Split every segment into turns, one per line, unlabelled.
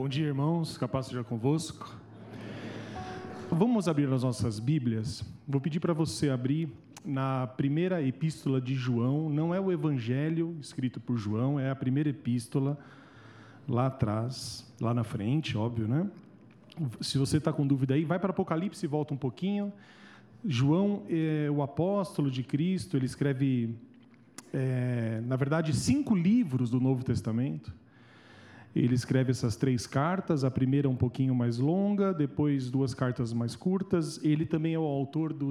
Bom dia, irmãos. Capaz seja convosco. Vamos abrir as nossas Bíblias. Vou pedir para você abrir na primeira epístola de João. Não é o Evangelho escrito por João, é a primeira epístola lá atrás, lá na frente, óbvio, né? Se você está com dúvida aí, vai para Apocalipse e volta um pouquinho. João é o apóstolo de Cristo, ele escreve, é, na verdade, cinco livros do Novo Testamento. Ele escreve essas três cartas, a primeira um pouquinho mais longa, depois duas cartas mais curtas. Ele também é o autor do,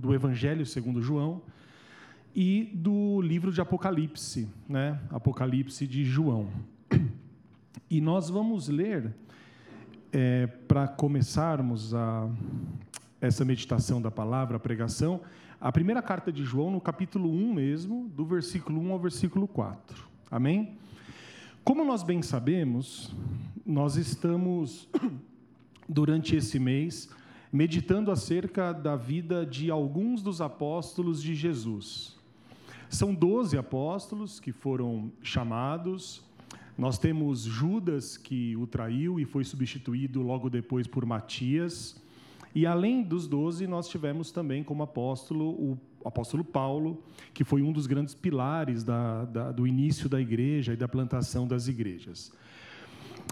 do Evangelho segundo João e do livro de Apocalipse, né? Apocalipse de João. E nós vamos ler, é, para começarmos a, essa meditação da palavra, a pregação, a primeira carta de João, no capítulo 1 mesmo, do versículo 1 ao versículo 4. Amém? Como nós bem sabemos, nós estamos, durante esse mês, meditando acerca da vida de alguns dos apóstolos de Jesus. São doze apóstolos que foram chamados. Nós temos Judas, que o traiu e foi substituído logo depois por Matias. E além dos doze, nós tivemos também como apóstolo o apóstolo Paulo, que foi um dos grandes pilares da, da, do início da igreja e da plantação das igrejas.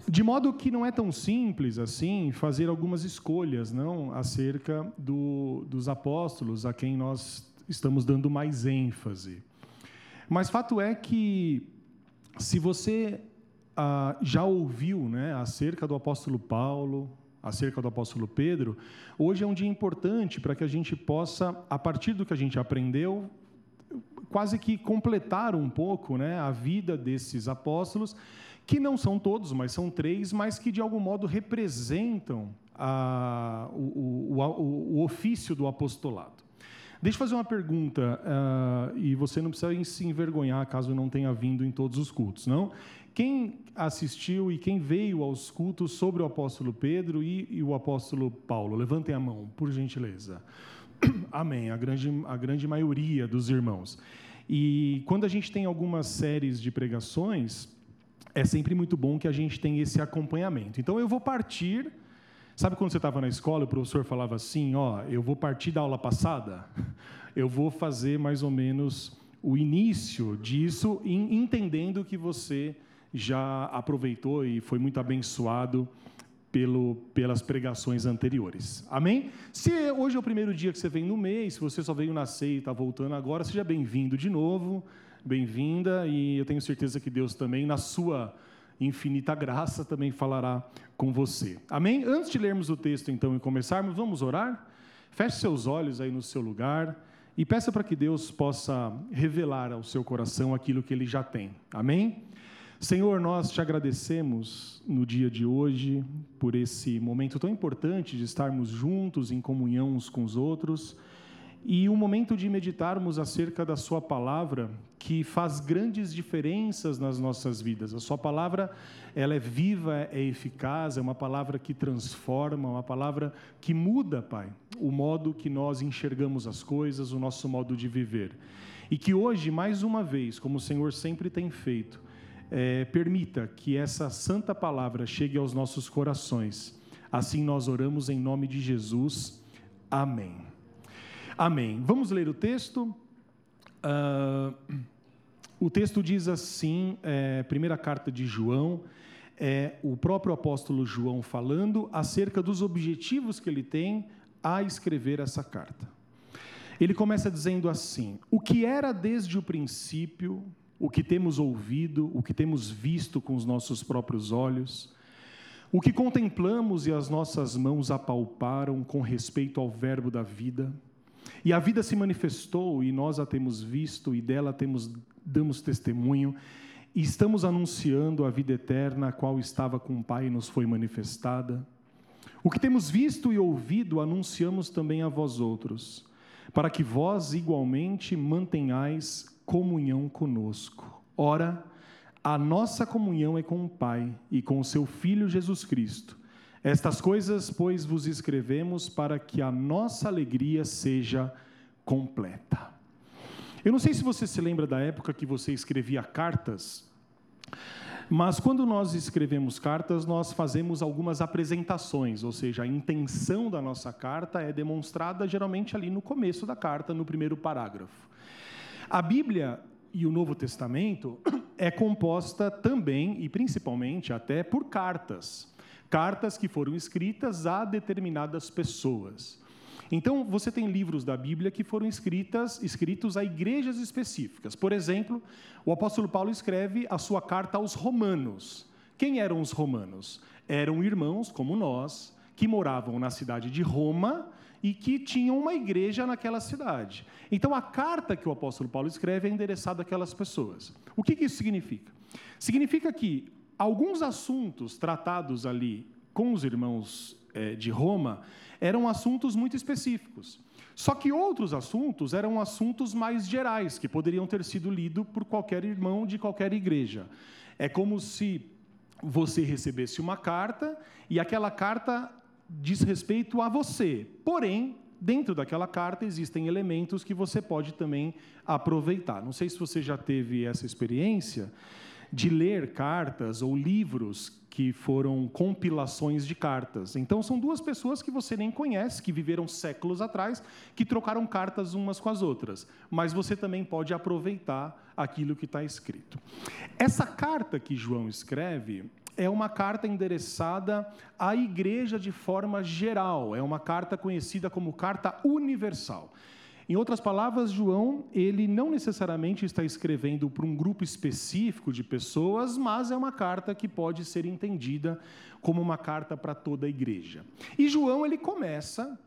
De modo que não é tão simples assim fazer algumas escolhas não acerca do, dos apóstolos a quem nós estamos dando mais ênfase. Mas fato é que se você ah, já ouviu né, acerca do apóstolo Paulo, acerca do apóstolo Pedro, hoje é um dia importante para que a gente possa, a partir do que a gente aprendeu, quase que completar um pouco né, a vida desses apóstolos, que não são todos, mas são três, mas que de algum modo representam a, o, o, o, o ofício do apostolado. Deixa eu fazer uma pergunta, uh, e você não precisa se envergonhar caso não tenha vindo em todos os cultos, não? Quem assistiu e quem veio aos cultos sobre o apóstolo Pedro e, e o apóstolo Paulo? Levantem a mão, por gentileza. Amém, a grande, a grande maioria dos irmãos. E quando a gente tem algumas séries de pregações, é sempre muito bom que a gente tenha esse acompanhamento. Então eu vou partir. Sabe quando você estava na escola, o professor falava assim: Ó, eu vou partir da aula passada, eu vou fazer mais ou menos o início disso, entendendo que você já aproveitou e foi muito abençoado pelo, pelas pregações anteriores. Amém? Se hoje é o primeiro dia que você vem no mês, se você só veio nascer e está voltando agora, seja bem-vindo de novo, bem-vinda, e eu tenho certeza que Deus também, na sua infinita graça, também falará com você. Amém? Antes de lermos o texto, então, e começarmos, vamos orar? Feche seus olhos aí no seu lugar e peça para que Deus possa revelar ao seu coração aquilo que ele já tem. Amém? Senhor, nós te agradecemos no dia de hoje por esse momento tão importante de estarmos juntos em comunhão uns com os outros e o momento de meditarmos acerca da Sua palavra, que faz grandes diferenças nas nossas vidas. A Sua palavra, ela é viva, é eficaz, é uma palavra que transforma, uma palavra que muda, Pai, o modo que nós enxergamos as coisas, o nosso modo de viver. E que hoje, mais uma vez, como o Senhor sempre tem feito, é, permita que essa santa palavra chegue aos nossos corações. Assim nós oramos em nome de Jesus. Amém. Amém. Vamos ler o texto. Uh, o texto diz assim, é, primeira carta de João, é o próprio apóstolo João falando acerca dos objetivos que ele tem a escrever essa carta. Ele começa dizendo assim: O que era desde o princípio, o que temos ouvido, o que temos visto com os nossos próprios olhos, o que contemplamos e as nossas mãos apalparam com respeito ao Verbo da vida. E a vida se manifestou e nós a temos visto e dela temos damos testemunho e estamos anunciando a vida eterna, a qual estava com o Pai e nos foi manifestada. O que temos visto e ouvido anunciamos também a vós outros, para que vós igualmente mantenhais comunhão conosco. Ora, a nossa comunhão é com o Pai e com o seu Filho Jesus Cristo. Estas coisas, pois, vos escrevemos para que a nossa alegria seja completa. Eu não sei se você se lembra da época que você escrevia cartas. Mas quando nós escrevemos cartas, nós fazemos algumas apresentações, ou seja, a intenção da nossa carta é demonstrada geralmente ali no começo da carta, no primeiro parágrafo. A Bíblia e o Novo Testamento é composta também e principalmente até por cartas. Cartas que foram escritas a determinadas pessoas. Então, você tem livros da Bíblia que foram escritas, escritos a igrejas específicas. Por exemplo, o apóstolo Paulo escreve a sua carta aos romanos. Quem eram os romanos? Eram irmãos como nós, que moravam na cidade de Roma e que tinham uma igreja naquela cidade. Então, a carta que o apóstolo Paulo escreve é endereçada àquelas pessoas. O que, isso significa? Significa que alguns assuntos tratados ali com os irmãos eh, de Roma eram assuntos muito específicos. Só que outros assuntos eram assuntos mais gerais, que poderiam ter sido lidos por qualquer irmão de qualquer igreja. É como se você recebesse uma carta e aquela carta diz respeito a você. Porém, dentro daquela carta existem elementos que você pode também aproveitar. Não sei se você já teve essa experiência de ler cartas ou livros que foram compilações de cartas. Então, são duas pessoas que você nem conhece, que viveram séculos atrás, que trocaram cartas umas com as outras. Mas você também pode aproveitar aquilo que está escrito. Essa carta que João escreve é uma carta endereçada à igreja de forma geral, é uma carta conhecida como carta universal. Em outras palavras, João, ele não necessariamente está escrevendo para um grupo específico de pessoas, mas é uma carta que pode ser entendida como uma carta para toda a igreja. E João, ele começa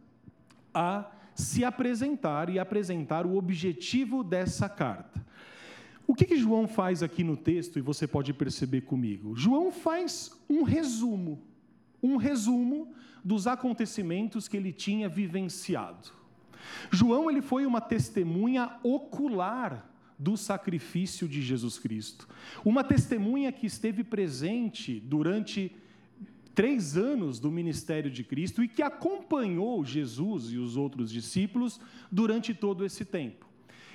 a se apresentar e apresentar o objetivo dessa carta. O que, que João faz aqui no texto, e você pode perceber comigo? João faz um resumo, um resumo dos acontecimentos que ele tinha vivenciado. João ele foi uma testemunha ocular do sacrifício de Jesus Cristo. Uma testemunha que esteve presente durante três anos do ministério de Cristo e que acompanhou Jesus e os outros discípulos durante todo esse tempo.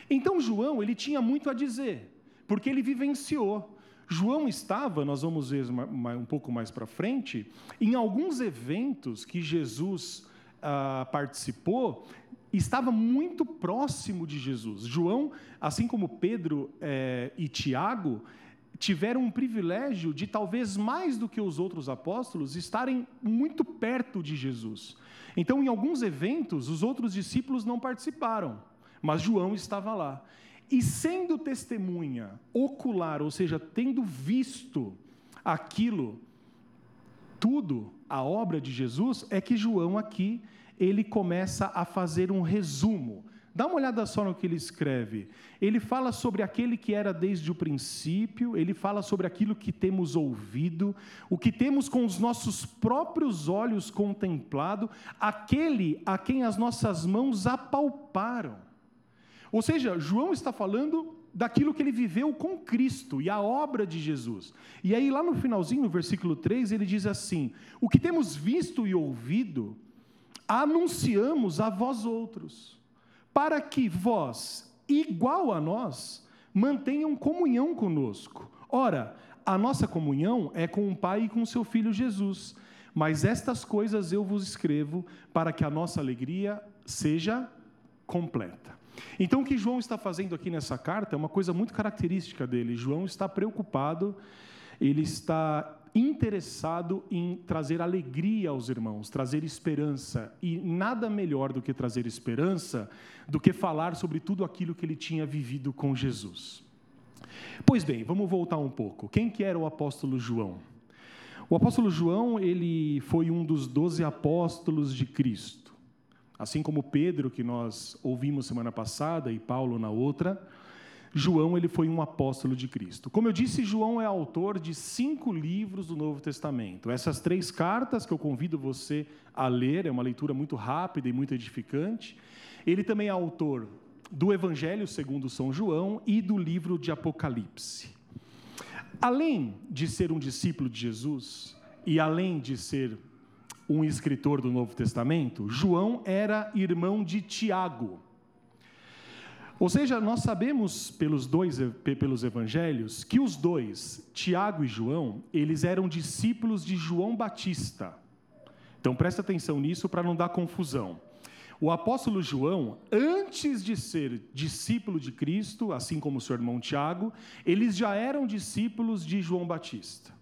Então João ele tinha muito a dizer, porque ele vivenciou. João estava, nós vamos ver um pouco mais para frente, em alguns eventos que Jesus ah, participou estava muito próximo de Jesus. João, assim como Pedro é, e Tiago, tiveram um privilégio de, talvez mais do que os outros apóstolos, estarem muito perto de Jesus. Então, em alguns eventos, os outros discípulos não participaram, mas João estava lá. E sendo testemunha ocular, ou seja, tendo visto aquilo, tudo, a obra de Jesus, é que João aqui ele começa a fazer um resumo. Dá uma olhada só no que ele escreve. Ele fala sobre aquele que era desde o princípio, ele fala sobre aquilo que temos ouvido, o que temos com os nossos próprios olhos contemplado, aquele a quem as nossas mãos apalparam. Ou seja, João está falando daquilo que ele viveu com Cristo e a obra de Jesus. E aí, lá no finalzinho, no versículo 3, ele diz assim: O que temos visto e ouvido anunciamos a vós outros, para que vós, igual a nós, mantenham comunhão conosco. Ora, a nossa comunhão é com o Pai e com o seu Filho Jesus. Mas estas coisas eu vos escrevo para que a nossa alegria seja completa. Então, o que João está fazendo aqui nessa carta é uma coisa muito característica dele. João está preocupado, ele está interessado em trazer alegria aos irmãos, trazer esperança. E nada melhor do que trazer esperança do que falar sobre tudo aquilo que ele tinha vivido com Jesus. Pois bem, vamos voltar um pouco. Quem que era o apóstolo João? O apóstolo João, ele foi um dos doze apóstolos de Cristo. Assim como Pedro, que nós ouvimos semana passada, e Paulo na outra, João ele foi um apóstolo de Cristo. Como eu disse, João é autor de cinco livros do Novo Testamento. Essas três cartas que eu convido você a ler, é uma leitura muito rápida e muito edificante. Ele também é autor do Evangelho segundo São João e do livro de Apocalipse. Além de ser um discípulo de Jesus e além de ser um escritor do Novo Testamento, João era irmão de Tiago. Ou seja, nós sabemos pelos dois pelos evangelhos que os dois, Tiago e João, eles eram discípulos de João Batista. Então presta atenção nisso para não dar confusão. O apóstolo João, antes de ser discípulo de Cristo, assim como seu irmão Tiago, eles já eram discípulos de João Batista.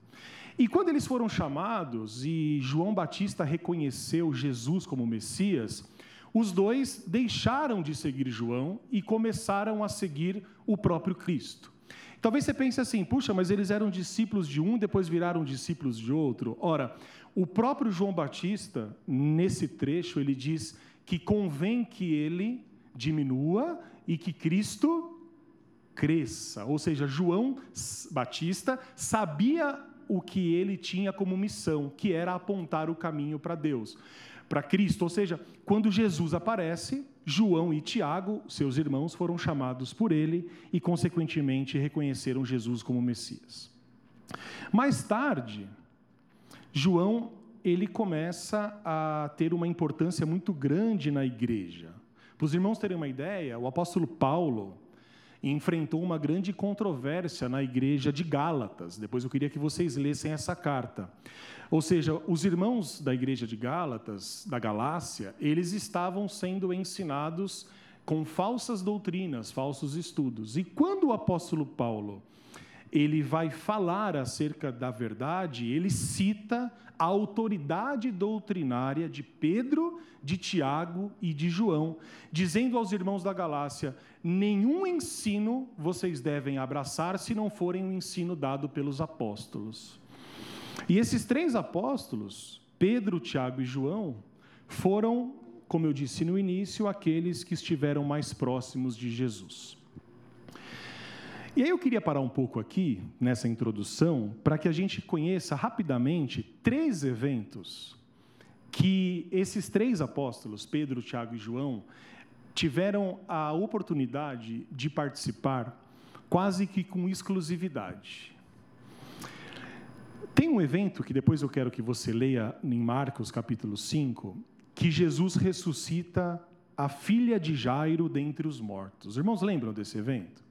E quando eles foram chamados e João Batista reconheceu Jesus como Messias, os dois deixaram de seguir João e começaram a seguir o próprio Cristo. Talvez você pense assim, puxa, mas eles eram discípulos de um, depois viraram discípulos de outro. Ora, o próprio João Batista, nesse trecho, ele diz que convém que ele diminua e que Cristo cresça. Ou seja, João Batista sabia o que ele tinha como missão, que era apontar o caminho para Deus para Cristo. Ou seja, quando Jesus aparece, João e Tiago, seus irmãos, foram chamados por ele e, consequentemente, reconheceram Jesus como Messias. Mais tarde, João ele começa a ter uma importância muito grande na igreja. Para os irmãos terem uma ideia, o apóstolo Paulo enfrentou uma grande controvérsia na igreja de Gálatas. Depois eu queria que vocês lessem essa carta. Ou seja, os irmãos da igreja de Gálatas, da Galácia, eles estavam sendo ensinados com falsas doutrinas, falsos estudos. E quando o apóstolo Paulo ele vai falar acerca da verdade, ele cita a autoridade doutrinária de Pedro, de Tiago e de João, dizendo aos irmãos da Galácia: nenhum ensino vocês devem abraçar se não forem um ensino dado pelos apóstolos. E esses três apóstolos, Pedro, Tiago e João, foram, como eu disse no início, aqueles que estiveram mais próximos de Jesus. E aí eu queria parar um pouco aqui, nessa introdução, para que a gente conheça rapidamente três eventos que esses três apóstolos, Pedro, Tiago e João, tiveram a oportunidade de participar quase que com exclusividade. Tem um evento que depois eu quero que você leia em Marcos capítulo 5, que Jesus ressuscita a filha de Jairo dentre os mortos. Os irmãos lembram desse evento?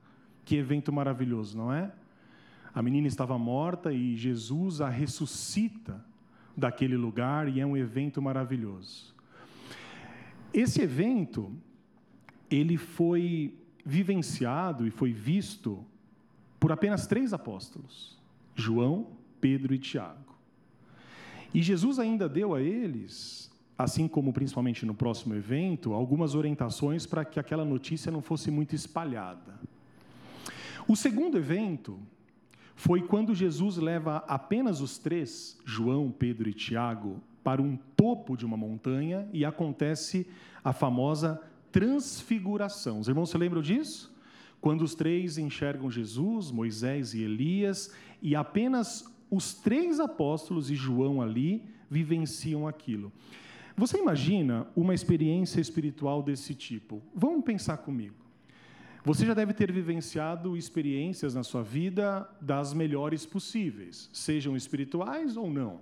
Que evento maravilhoso, não é? A menina estava morta e Jesus a ressuscita daquele lugar e é um evento maravilhoso. Esse evento ele foi vivenciado e foi visto por apenas três apóstolos: João, Pedro e Tiago. E Jesus ainda deu a eles, assim como principalmente no próximo evento, algumas orientações para que aquela notícia não fosse muito espalhada. O segundo evento foi quando Jesus leva apenas os três, João, Pedro e Tiago, para um topo de uma montanha e acontece a famosa transfiguração. Os irmãos se lembram disso? Quando os três enxergam Jesus, Moisés e Elias, e apenas os três apóstolos e João ali vivenciam aquilo. Você imagina uma experiência espiritual desse tipo? Vamos pensar comigo. Você já deve ter vivenciado experiências na sua vida das melhores possíveis, sejam espirituais ou não.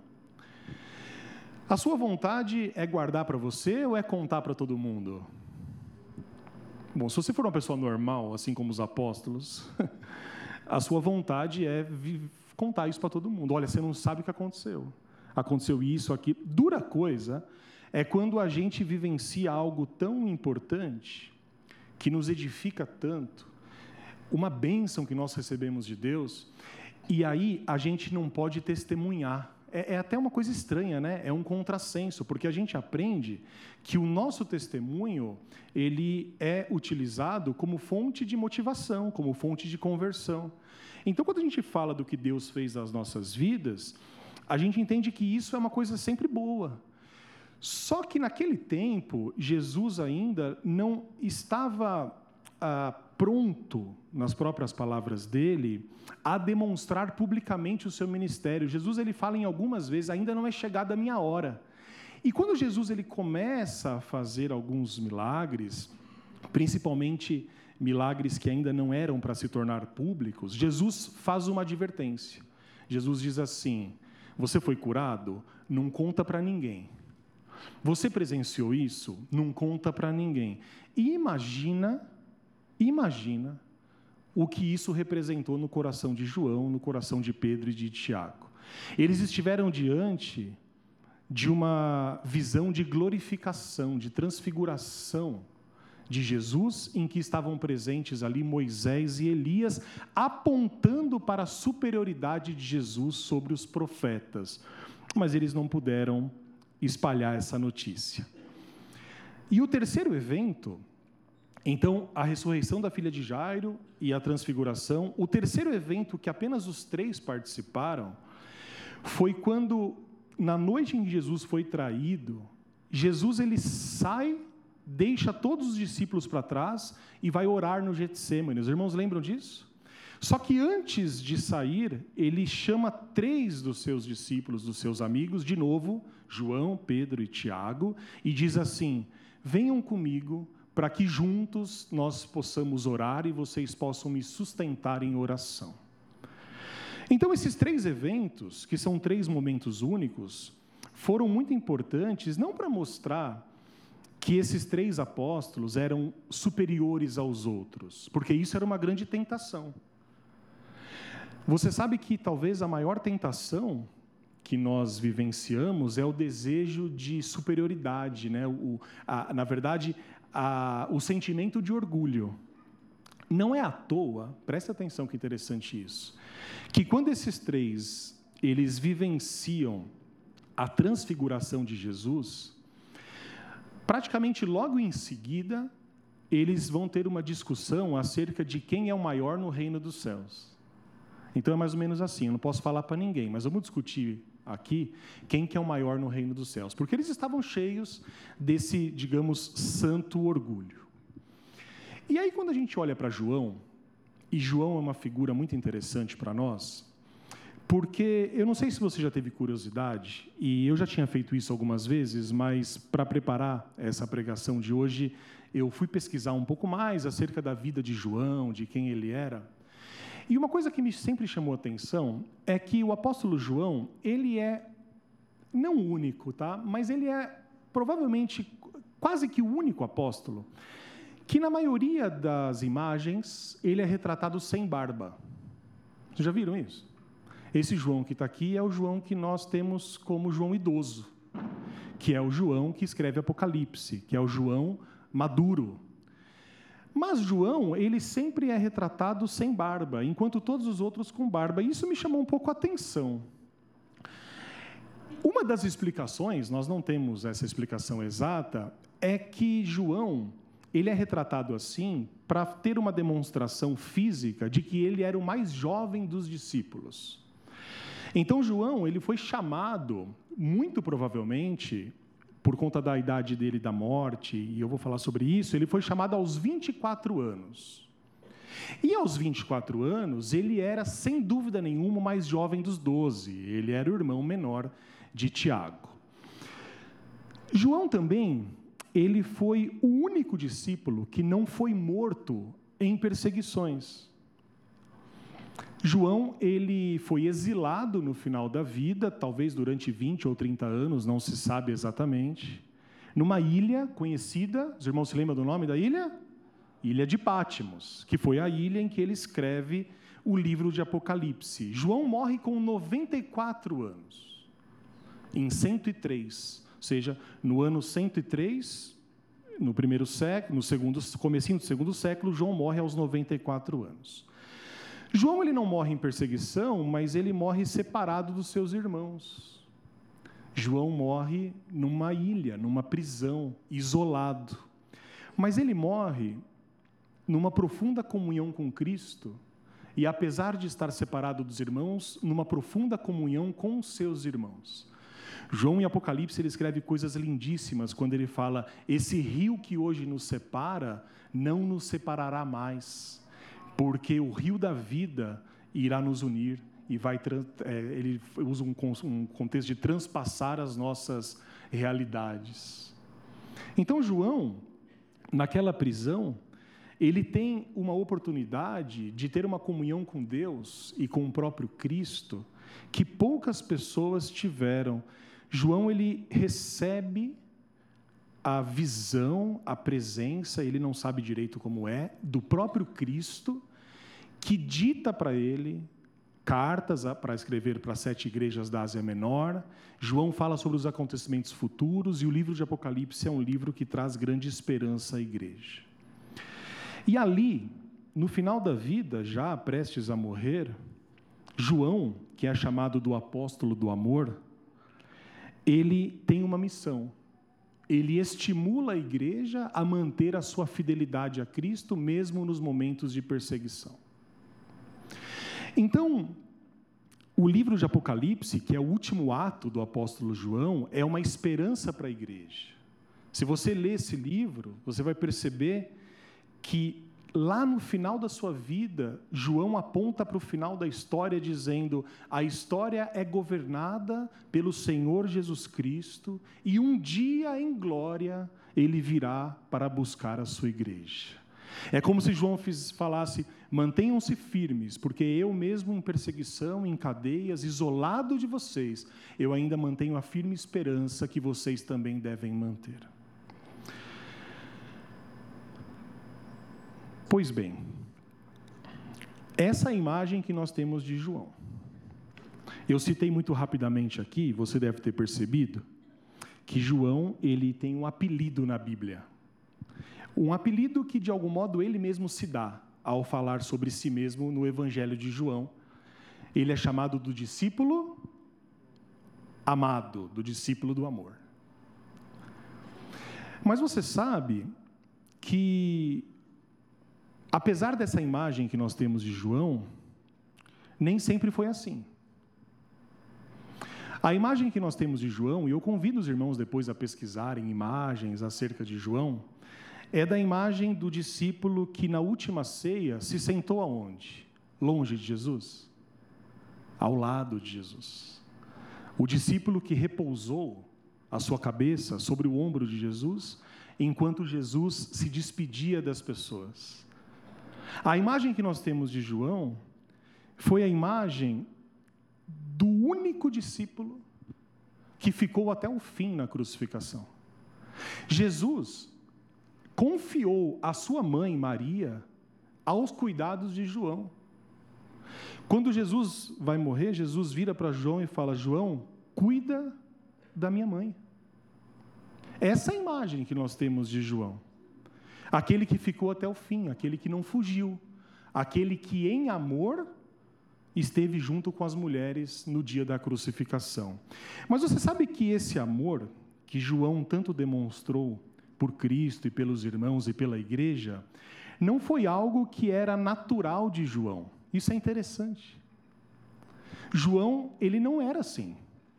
A sua vontade é guardar para você ou é contar para todo mundo? Bom, se você for uma pessoa normal, assim como os apóstolos, a sua vontade é contar isso para todo mundo. Olha, você não sabe o que aconteceu. Aconteceu isso aqui. Dura coisa é quando a gente vivencia algo tão importante que nos edifica tanto, uma bênção que nós recebemos de Deus, e aí a gente não pode testemunhar. É, é, até uma coisa estranha, né? É um contrassenso, porque a gente aprende que o nosso testemunho ele é utilizado como fonte de motivação, como fonte de conversão. Então, quando a gente fala do que Deus fez nas nossas vidas, a gente entende que isso é uma coisa sempre boa. Só que naquele tempo, Jesus ainda não estava ah, pronto, nas próprias palavras dele, a demonstrar publicamente o seu ministério. Jesus ele fala em algumas vezes, ainda não é chegada a minha hora. E quando Jesus ele começa a fazer alguns milagres, principalmente milagres que ainda não eram para se tornar públicos, Jesus faz uma advertência. Jesus diz assim: Você foi curado? Não conta para ninguém. Você presenciou isso? Não conta para ninguém. E imagina imagina o que isso representou no coração de João, no coração de Pedro e de Tiago. Eles estiveram diante de uma visão de glorificação, de transfiguração de Jesus, em que estavam presentes ali Moisés e Elias, apontando para a superioridade de Jesus sobre os profetas. Mas eles não puderam espalhar essa notícia. E o terceiro evento, então, a ressurreição da filha de Jairo e a transfiguração, o terceiro evento que apenas os três participaram, foi quando, na noite em que Jesus foi traído, Jesus ele sai deixa todos os discípulos para trás e vai orar no Getsemane. Os irmãos lembram disso? Só que antes de sair, ele chama três dos seus discípulos, dos seus amigos, de novo, João, Pedro e Tiago, e diz assim: Venham comigo para que juntos nós possamos orar e vocês possam me sustentar em oração. Então, esses três eventos, que são três momentos únicos, foram muito importantes, não para mostrar que esses três apóstolos eram superiores aos outros, porque isso era uma grande tentação. Você sabe que talvez a maior tentação que nós vivenciamos é o desejo de superioridade, né? o, a, na verdade, a, o sentimento de orgulho. Não é à toa, presta atenção que interessante isso, que quando esses três eles vivenciam a transfiguração de Jesus, Praticamente logo em seguida, eles vão ter uma discussão acerca de quem é o maior no reino dos céus. Então é mais ou menos assim, eu não posso falar para ninguém, mas vamos discutir aqui quem que é o maior no reino dos céus, porque eles estavam cheios desse, digamos, santo orgulho. E aí quando a gente olha para João, e João é uma figura muito interessante para nós, porque eu não sei se você já teve curiosidade, e eu já tinha feito isso algumas vezes, mas para preparar essa pregação de hoje, eu fui pesquisar um pouco mais acerca da vida de João, de quem ele era. E uma coisa que me sempre chamou atenção é que o apóstolo João, ele é não único, tá? Mas ele é provavelmente quase que o único apóstolo que na maioria das imagens ele é retratado sem barba. Vocês já viram isso? Esse João que está aqui é o João que nós temos como João idoso, que é o João que escreve Apocalipse, que é o João maduro. Mas João, ele sempre é retratado sem barba, enquanto todos os outros com barba. Isso me chamou um pouco a atenção. Uma das explicações, nós não temos essa explicação exata, é que João, ele é retratado assim para ter uma demonstração física de que ele era o mais jovem dos discípulos. Então João, ele foi chamado, muito provavelmente, por conta da idade dele da morte, e eu vou falar sobre isso, ele foi chamado aos 24 anos. E aos 24 anos, ele era, sem dúvida nenhuma, o mais jovem dos doze. Ele era o irmão menor de Tiago. João também, ele foi o único discípulo que não foi morto em perseguições. João, ele foi exilado no final da vida, talvez durante 20 ou 30 anos, não se sabe exatamente, numa ilha conhecida, os irmãos se lembram do nome da ilha? Ilha de Pátimos, que foi a ilha em que ele escreve o livro de Apocalipse. João morre com 94 anos, em 103, ou seja, no ano 103, no primeiro século, no segundo, comecinho do segundo século, João morre aos 94 anos. João ele não morre em perseguição, mas ele morre separado dos seus irmãos. João morre numa ilha, numa prisão, isolado. Mas ele morre numa profunda comunhão com Cristo e, apesar de estar separado dos irmãos, numa profunda comunhão com seus irmãos. João, em Apocalipse, ele escreve coisas lindíssimas quando ele fala: Esse rio que hoje nos separa não nos separará mais porque o rio da vida irá nos unir e vai é, ele usa um, um contexto de transpassar as nossas realidades. Então João, naquela prisão, ele tem uma oportunidade de ter uma comunhão com Deus e com o próprio Cristo que poucas pessoas tiveram. João ele recebe a visão, a presença, ele não sabe direito como é, do próprio Cristo, que dita para ele cartas para escrever para sete igrejas da Ásia Menor. João fala sobre os acontecimentos futuros e o livro de Apocalipse é um livro que traz grande esperança à igreja. E ali, no final da vida, já prestes a morrer, João, que é chamado do apóstolo do amor, ele tem uma missão. Ele estimula a igreja a manter a sua fidelidade a Cristo, mesmo nos momentos de perseguição. Então, o livro de Apocalipse, que é o último ato do apóstolo João, é uma esperança para a igreja. Se você ler esse livro, você vai perceber que lá no final da sua vida, João aponta para o final da história dizendo: a história é governada pelo Senhor Jesus Cristo e um dia em glória ele virá para buscar a sua igreja. É como se João falasse: mantenham-se firmes, porque eu mesmo em perseguição, em cadeias, isolado de vocês, eu ainda mantenho a firme esperança que vocês também devem manter. Pois bem, essa imagem que nós temos de João. Eu citei muito rapidamente aqui, você deve ter percebido, que João ele tem um apelido na Bíblia. Um apelido que, de algum modo, ele mesmo se dá ao falar sobre si mesmo no Evangelho de João. Ele é chamado do discípulo amado, do discípulo do amor. Mas você sabe que, apesar dessa imagem que nós temos de João, nem sempre foi assim. A imagem que nós temos de João, e eu convido os irmãos depois a pesquisarem imagens acerca de João, é da imagem do discípulo que na última ceia se sentou aonde? Longe de Jesus? Ao lado de Jesus. O discípulo que repousou a sua cabeça sobre o ombro de Jesus, enquanto Jesus se despedia das pessoas. A imagem que nós temos de João foi a imagem do único discípulo que ficou até o fim na crucificação. Jesus confiou a sua mãe, Maria, aos cuidados de João. Quando Jesus vai morrer, Jesus vira para João e fala: João, cuida da minha mãe. Essa é a imagem que nós temos de João. Aquele que ficou até o fim, aquele que não fugiu, aquele que em amor esteve junto com as mulheres no dia da crucificação. Mas você sabe que esse amor que João tanto demonstrou por Cristo e pelos irmãos e pela igreja, não foi algo que era natural de João. Isso é interessante. João, ele não era assim.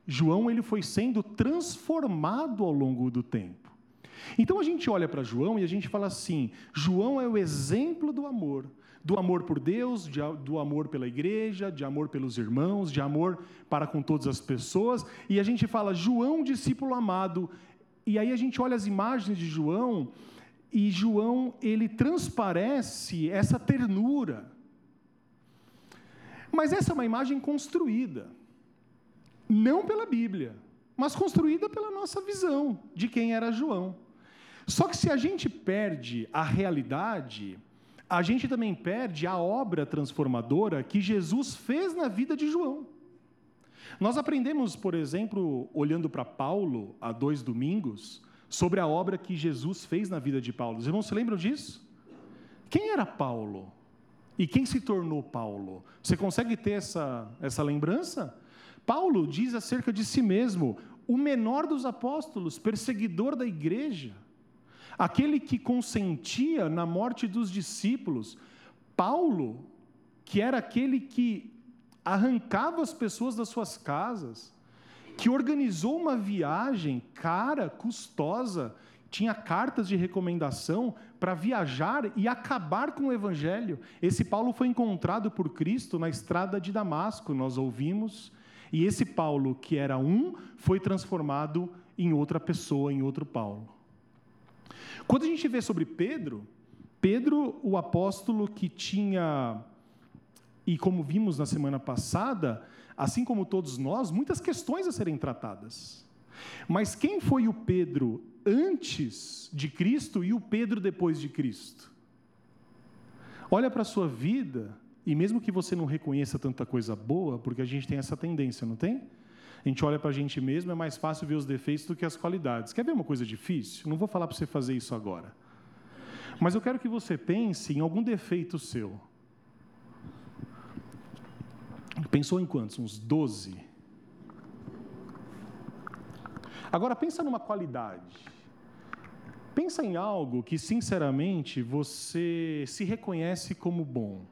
João, ele foi sendo transformado ao longo do tempo. Então a gente olha para João e a gente fala assim: João é o exemplo do amor, do amor por Deus, de, do amor pela igreja, de amor pelos irmãos, de amor para com todas as pessoas, e a gente fala, João, discípulo amado, e aí a gente olha as imagens de João, e João, ele transparece essa ternura. Mas essa é uma imagem construída, não pela Bíblia, mas construída pela nossa visão de quem era João. Só que se a gente perde a realidade, a gente também perde a obra transformadora que Jesus fez na vida de João. Nós aprendemos, por exemplo, olhando para Paulo há dois domingos, sobre a obra que Jesus fez na vida de Paulo. Os irmãos se lembram disso? Quem era Paulo? E quem se tornou Paulo? Você consegue ter essa, essa lembrança? Paulo diz acerca de si mesmo: o menor dos apóstolos, perseguidor da igreja, aquele que consentia na morte dos discípulos. Paulo, que era aquele que arrancava as pessoas das suas casas, que organizou uma viagem cara, custosa, tinha cartas de recomendação para viajar e acabar com o evangelho. Esse Paulo foi encontrado por Cristo na estrada de Damasco, nós ouvimos, e esse Paulo, que era um, foi transformado em outra pessoa, em outro Paulo. Quando a gente vê sobre Pedro, Pedro, o apóstolo que tinha e como vimos na semana passada, assim como todos nós, muitas questões a serem tratadas. Mas quem foi o Pedro antes de Cristo e o Pedro depois de Cristo? Olha para a sua vida, e mesmo que você não reconheça tanta coisa boa, porque a gente tem essa tendência, não tem? A gente olha para a gente mesmo, é mais fácil ver os defeitos do que as qualidades. Quer ver uma coisa difícil? Não vou falar para você fazer isso agora. Mas eu quero que você pense em algum defeito seu. Pensou em quantos? Uns 12? Agora pensa numa qualidade. Pensa em algo que, sinceramente, você se reconhece como bom.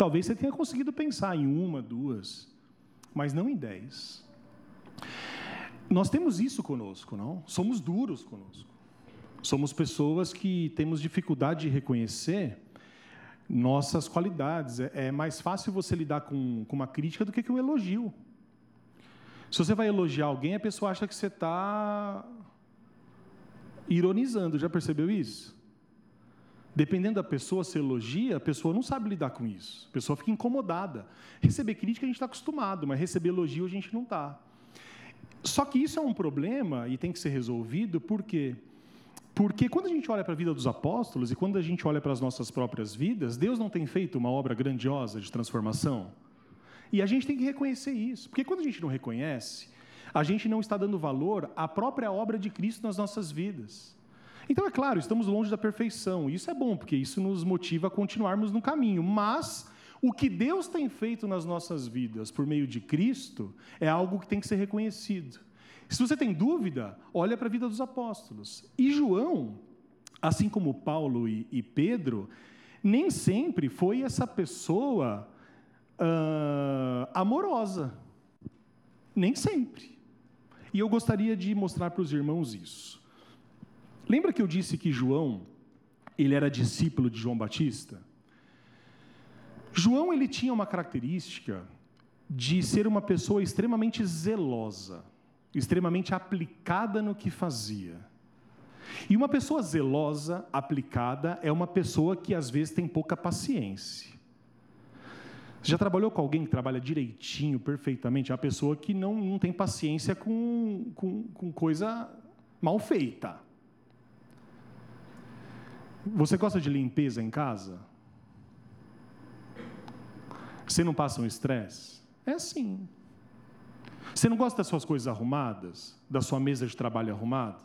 Talvez você tenha conseguido pensar em uma, duas, mas não em dez. Nós temos isso conosco, não? Somos duros conosco. Somos pessoas que temos dificuldade de reconhecer nossas qualidades. É, é mais fácil você lidar com, uma crítica do que com um elogio. Se você vai elogiar alguém, a pessoa acha que você está ironizando. Já percebeu isso? Dependendo da pessoa, se elogia, a pessoa não sabe lidar com isso. A pessoa fica incomodada. Receber crítica a gente está acostumado, mas receber elogio a gente não está. Só que isso é um problema e tem que ser resolvido, por quê? Porque quando a gente olha para a vida dos apóstolos e quando a gente olha para as nossas próprias vidas, Deus não tem feito uma obra grandiosa de transformação? E a gente tem que reconhecer isso. Porque quando a gente não reconhece, a gente não está dando valor à própria obra de Cristo nas nossas vidas. Então, é claro, estamos longe da perfeição. Isso é bom, porque isso nos motiva a continuarmos no caminho. Mas o que Deus tem feito nas nossas vidas por meio de Cristo é algo que tem que ser reconhecido. Se você tem dúvida, olha para a vida dos apóstolos. E João, assim como Paulo e, e Pedro, nem sempre foi essa pessoa uh, amorosa. Nem sempre. E eu gostaria de mostrar para os irmãos isso. Lembra que eu disse que João, ele era discípulo de João Batista? João ele tinha uma característica de ser uma pessoa extremamente zelosa, extremamente aplicada no que fazia. E uma pessoa zelosa, aplicada, é uma pessoa que às vezes tem pouca paciência. Você já trabalhou com alguém que trabalha direitinho, perfeitamente? É uma pessoa que não, não tem paciência com, com, com coisa mal feita. Você gosta de limpeza em casa? Você não passa um estresse? É assim. Você não gosta das suas coisas arrumadas? Da sua mesa de trabalho arrumada?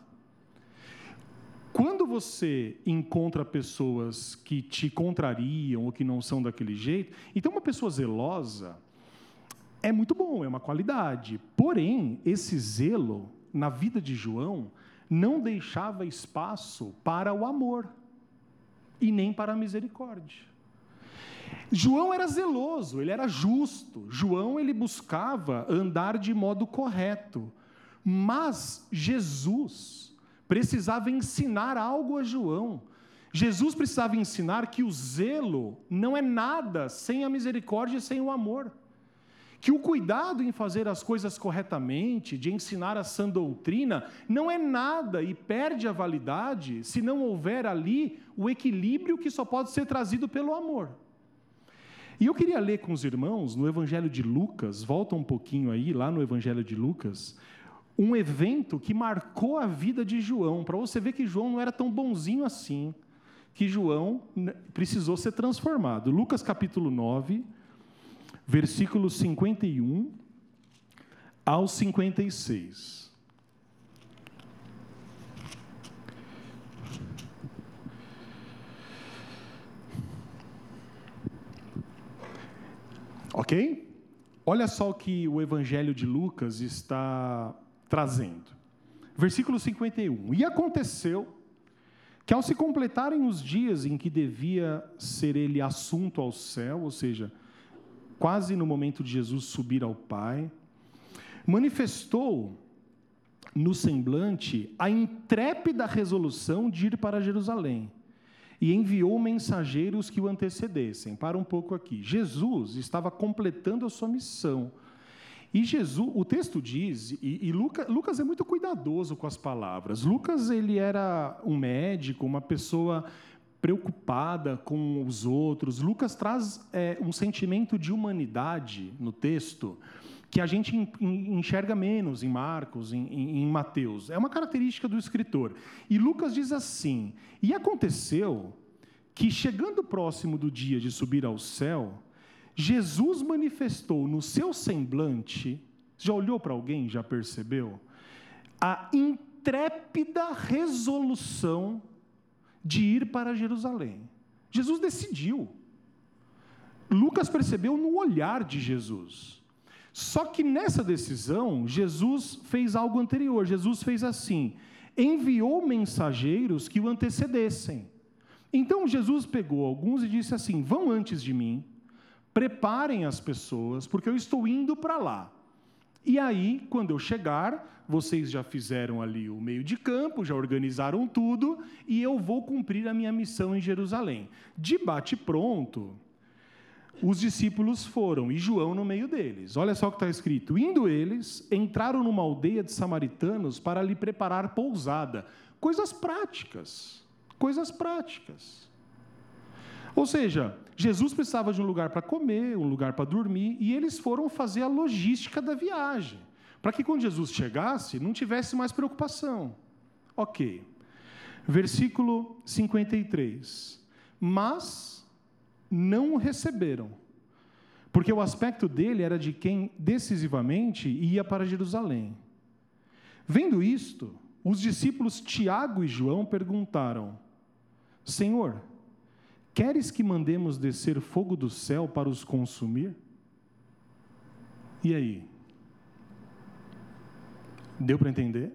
Quando você encontra pessoas que te contrariam ou que não são daquele jeito, então uma pessoa zelosa é muito bom, é uma qualidade. Porém, esse zelo na vida de João não deixava espaço para o amor e nem para a misericórdia. João era zeloso, ele era justo. João ele buscava andar de modo correto. Mas Jesus precisava ensinar algo a João. Jesus precisava ensinar que o zelo não é nada sem a misericórdia e sem o amor que o cuidado em fazer as coisas corretamente, de ensinar a sã doutrina, não é nada e perde a validade se não houver ali o equilíbrio que só pode ser trazido pelo amor. E eu queria ler com os irmãos no Evangelho de Lucas, volta um pouquinho aí, lá no Evangelho de Lucas, um evento que marcou a vida de João, para você ver que João não era tão bonzinho assim, que João precisou ser transformado. Lucas capítulo 9, versículos 51 ao 56. Ok? Olha só o que o Evangelho de Lucas está trazendo. Versículo 51. E aconteceu que, ao se completarem os dias em que devia ser ele assunto ao céu, ou seja, quase no momento de Jesus subir ao Pai, manifestou no semblante a intrépida resolução de ir para Jerusalém e enviou mensageiros que o antecedessem. Para um pouco aqui. Jesus estava completando a sua missão. E Jesus, o texto diz, e, e Lucas, Lucas, é muito cuidadoso com as palavras. Lucas ele era um médico, uma pessoa preocupada com os outros. Lucas traz é, um sentimento de humanidade no texto que a gente enxerga menos em Marcos, em, em, em Mateus. É uma característica do escritor. E Lucas diz assim: E aconteceu que, chegando próximo do dia de subir ao céu, Jesus manifestou no seu semblante, já olhou para alguém, já percebeu? A intrépida resolução de ir para Jerusalém. Jesus decidiu. Lucas percebeu no olhar de Jesus. Só que nessa decisão, Jesus fez algo anterior. Jesus fez assim: enviou mensageiros que o antecedessem. Então Jesus pegou alguns e disse assim: vão antes de mim, preparem as pessoas, porque eu estou indo para lá. E aí, quando eu chegar, vocês já fizeram ali o meio de campo, já organizaram tudo, e eu vou cumprir a minha missão em Jerusalém. De bate pronto, os discípulos foram, e João no meio deles. Olha só o que está escrito: Indo eles, entraram numa aldeia de samaritanos para lhe preparar pousada. Coisas práticas. Coisas práticas. Ou seja, Jesus precisava de um lugar para comer, um lugar para dormir, e eles foram fazer a logística da viagem, para que quando Jesus chegasse, não tivesse mais preocupação. Ok. Versículo 53. Mas não o receberam. Porque o aspecto dele era de quem decisivamente ia para Jerusalém. Vendo isto, os discípulos Tiago e João perguntaram: Senhor, queres que mandemos descer fogo do céu para os consumir? E aí? Deu para entender?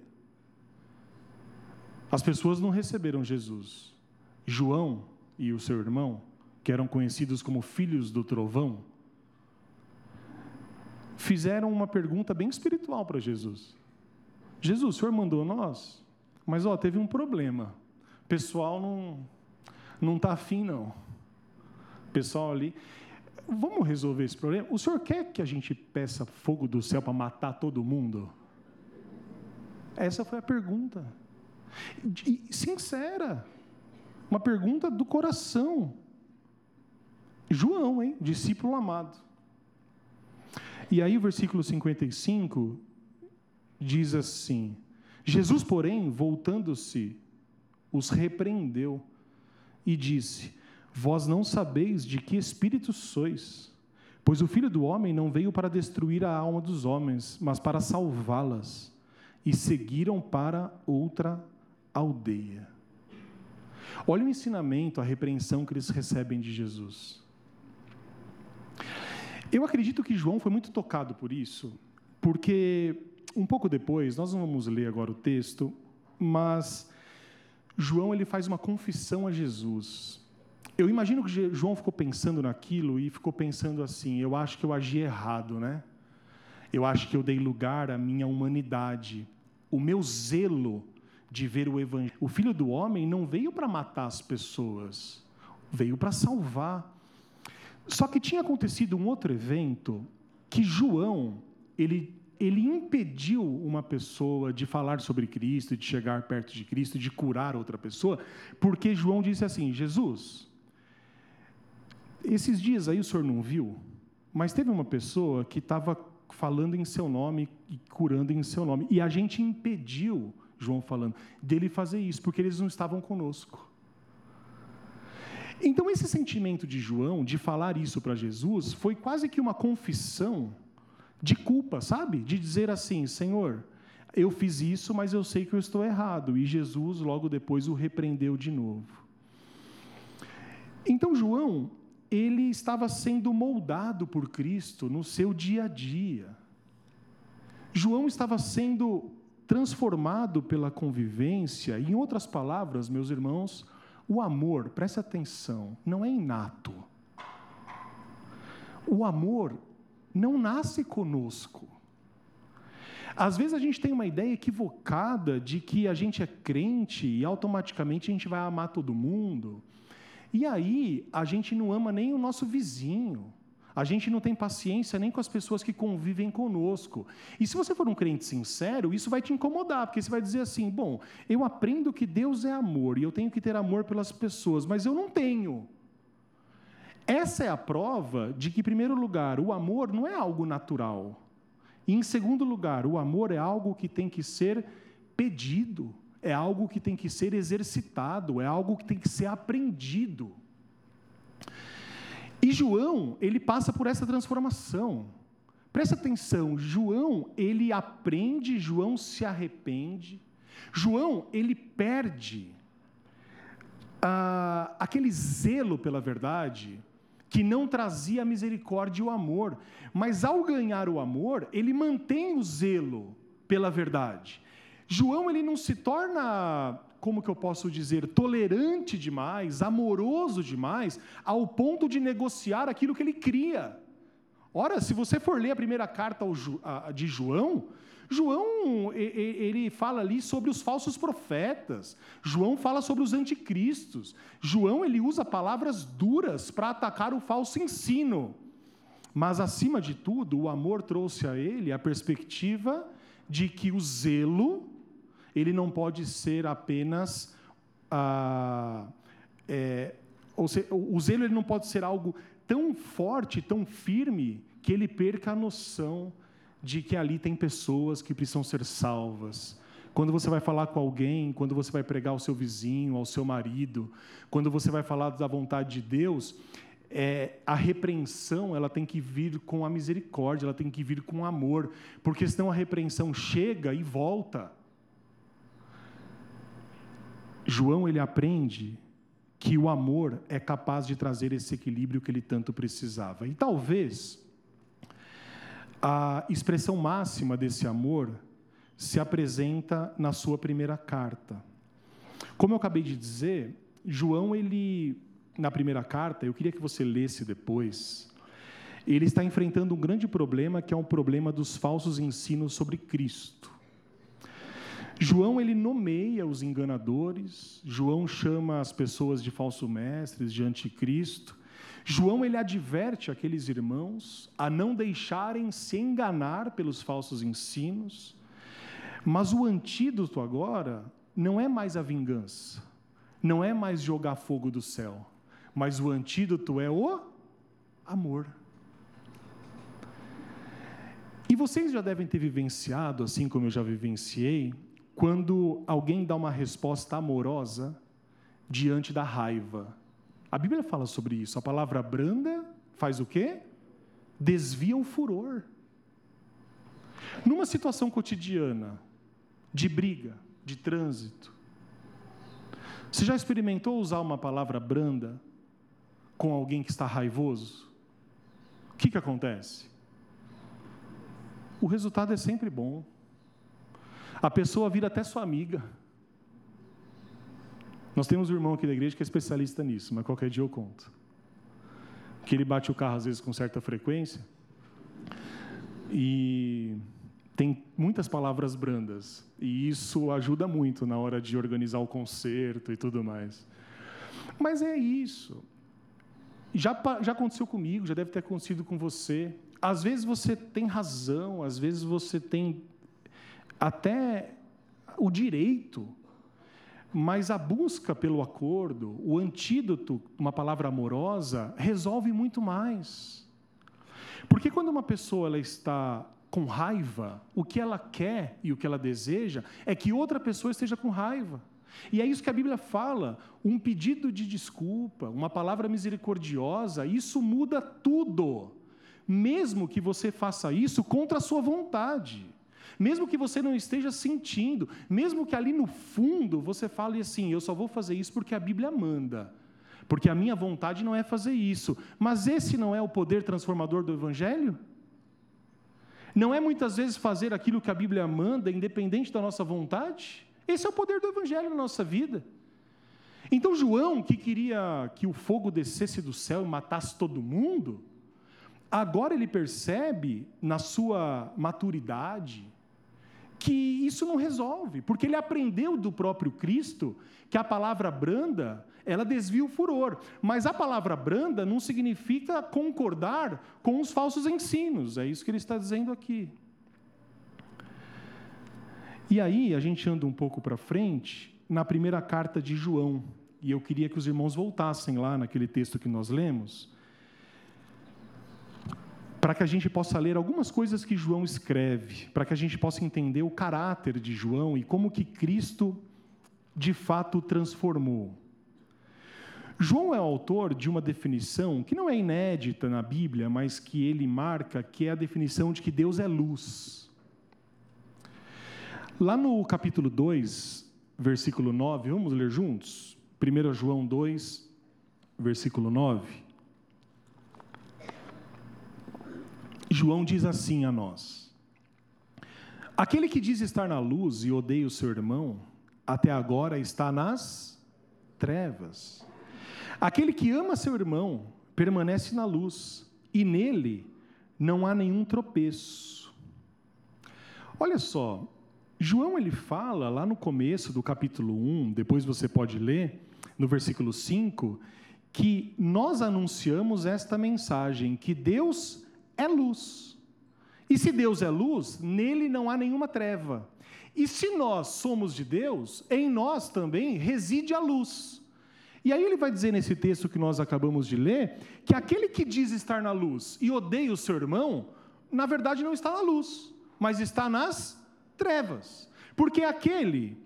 As pessoas não receberam Jesus. João e o seu irmão que eram conhecidos como filhos do trovão, fizeram uma pergunta bem espiritual para Jesus. Jesus, o senhor mandou nós, mas ó, teve um problema. O pessoal não não está afim, não. O pessoal ali. Vamos resolver esse problema? O senhor quer que a gente peça fogo do céu para matar todo mundo? Essa foi a pergunta. E, sincera. Uma pergunta do coração. João, hein? Discípulo amado. E aí o versículo 55 diz assim: Jesus, porém, voltando-se, os repreendeu e disse: Vós não sabeis de que espírito sois, pois o filho do homem não veio para destruir a alma dos homens, mas para salvá-las. E seguiram para outra aldeia. Olha o ensinamento, a repreensão que eles recebem de Jesus. Eu acredito que João foi muito tocado por isso, porque um pouco depois, nós não vamos ler agora o texto, mas João ele faz uma confissão a Jesus. Eu imagino que João ficou pensando naquilo e ficou pensando assim: eu acho que eu agi errado, né? Eu acho que eu dei lugar à minha humanidade, o meu zelo de ver o evangelho. O filho do homem não veio para matar as pessoas, veio para salvar. Só que tinha acontecido um outro evento que João, ele, ele impediu uma pessoa de falar sobre Cristo, de chegar perto de Cristo, de curar outra pessoa, porque João disse assim: Jesus, esses dias aí o senhor não viu, mas teve uma pessoa que estava falando em seu nome e curando em seu nome, e a gente impediu, João falando, dele fazer isso, porque eles não estavam conosco. Então, esse sentimento de João, de falar isso para Jesus, foi quase que uma confissão de culpa, sabe? De dizer assim: Senhor, eu fiz isso, mas eu sei que eu estou errado. E Jesus, logo depois, o repreendeu de novo. Então, João, ele estava sendo moldado por Cristo no seu dia a dia. João estava sendo transformado pela convivência, em outras palavras, meus irmãos, o amor, preste atenção, não é inato. O amor não nasce conosco. Às vezes a gente tem uma ideia equivocada de que a gente é crente e automaticamente a gente vai amar todo mundo. E aí a gente não ama nem o nosso vizinho. A gente não tem paciência nem com as pessoas que convivem conosco. E se você for um crente sincero, isso vai te incomodar, porque você vai dizer assim: bom, eu aprendo que Deus é amor e eu tenho que ter amor pelas pessoas, mas eu não tenho. Essa é a prova de que, em primeiro lugar, o amor não é algo natural. E em segundo lugar, o amor é algo que tem que ser pedido, é algo que tem que ser exercitado, é algo que tem que ser aprendido. E João, ele passa por essa transformação. Presta atenção, João, ele aprende, João se arrepende. João, ele perde ah, aquele zelo pela verdade que não trazia a misericórdia e o amor, mas ao ganhar o amor, ele mantém o zelo pela verdade. João ele não se torna, como que eu posso dizer, tolerante demais, amoroso demais, ao ponto de negociar aquilo que ele cria. Ora, se você for ler a primeira carta de João, João ele fala ali sobre os falsos profetas. João fala sobre os anticristos. João ele usa palavras duras para atacar o falso ensino. Mas acima de tudo, o amor trouxe a ele a perspectiva de que o zelo ele não pode ser apenas ah, é, ou seja, o zelo ele não pode ser algo tão forte, tão firme que ele perca a noção de que ali tem pessoas que precisam ser salvas. Quando você vai falar com alguém, quando você vai pregar ao seu vizinho, ao seu marido, quando você vai falar da vontade de Deus, é, a repreensão ela tem que vir com a misericórdia, ela tem que vir com amor, porque senão a repreensão chega e volta. João ele aprende que o amor é capaz de trazer esse equilíbrio que ele tanto precisava. E talvez a expressão máxima desse amor se apresenta na sua primeira carta. Como eu acabei de dizer, João, ele, na primeira carta, eu queria que você lesse depois, ele está enfrentando um grande problema, que é um problema dos falsos ensinos sobre Cristo. João ele nomeia os enganadores, João chama as pessoas de falso mestres, de anticristo, João ele adverte aqueles irmãos a não deixarem se enganar pelos falsos ensinos, mas o antídoto agora não é mais a vingança, não é mais jogar fogo do céu, mas o antídoto é o amor. E vocês já devem ter vivenciado, assim como eu já vivenciei, quando alguém dá uma resposta amorosa diante da raiva a Bíblia fala sobre isso. A palavra branda faz o quê? Desvia o furor. Numa situação cotidiana, de briga, de trânsito, você já experimentou usar uma palavra branda com alguém que está raivoso? O que, que acontece? O resultado é sempre bom. A pessoa vira até sua amiga. Nós temos um irmão aqui da igreja que é especialista nisso, mas qualquer dia eu conto. Que ele bate o carro às vezes com certa frequência e tem muitas palavras brandas e isso ajuda muito na hora de organizar o concerto e tudo mais. Mas é isso. Já, já aconteceu comigo, já deve ter acontecido com você. Às vezes você tem razão, às vezes você tem até o direito mas a busca pelo acordo, o antídoto, uma palavra amorosa, resolve muito mais. Porque quando uma pessoa ela está com raiva, o que ela quer e o que ela deseja é que outra pessoa esteja com raiva. E é isso que a Bíblia fala: um pedido de desculpa, uma palavra misericordiosa, isso muda tudo. Mesmo que você faça isso contra a sua vontade mesmo que você não esteja sentindo, mesmo que ali no fundo você fale assim: eu só vou fazer isso porque a Bíblia manda, porque a minha vontade não é fazer isso. Mas esse não é o poder transformador do Evangelho? Não é muitas vezes fazer aquilo que a Bíblia manda, independente da nossa vontade? Esse é o poder do Evangelho na nossa vida. Então, João, que queria que o fogo descesse do céu e matasse todo mundo, agora ele percebe, na sua maturidade, que isso não resolve, porque ele aprendeu do próprio Cristo que a palavra branda, ela desvia o furor, mas a palavra branda não significa concordar com os falsos ensinos, é isso que ele está dizendo aqui. E aí, a gente anda um pouco para frente, na primeira carta de João, e eu queria que os irmãos voltassem lá naquele texto que nós lemos, para que a gente possa ler algumas coisas que João escreve, para que a gente possa entender o caráter de João e como que Cristo de fato transformou. João é autor de uma definição que não é inédita na Bíblia, mas que ele marca, que é a definição de que Deus é luz. Lá no capítulo 2, versículo 9, vamos ler juntos? 1 João 2, versículo 9. João diz assim a nós: Aquele que diz estar na luz e odeia o seu irmão, até agora está nas trevas. Aquele que ama seu irmão permanece na luz, e nele não há nenhum tropeço. Olha só, João ele fala lá no começo do capítulo 1, depois você pode ler, no versículo 5, que nós anunciamos esta mensagem, que Deus é luz. E se Deus é luz, nele não há nenhuma treva. E se nós somos de Deus, em nós também reside a luz. E aí ele vai dizer nesse texto que nós acabamos de ler, que aquele que diz estar na luz e odeia o seu irmão, na verdade não está na luz, mas está nas trevas. Porque aquele